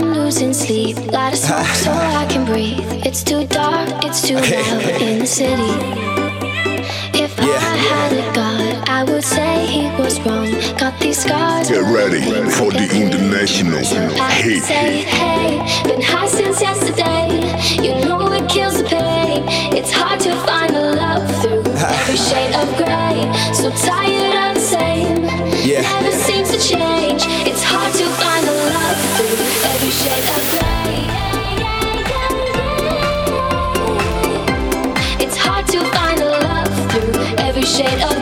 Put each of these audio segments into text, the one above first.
I'm losing sleep. Light a smoke so I can breathe. It's too dark, it's too loud in the city. If I had a god, I would say he was wrong. Got these scars. Get ready for the international I hit. say, hey, been high since yesterday. You know it kills the pain. It's hard to find a love through every shade of gray. So tired of the same. Yeah. Never seems to change. It's hard shade of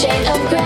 shade of gray.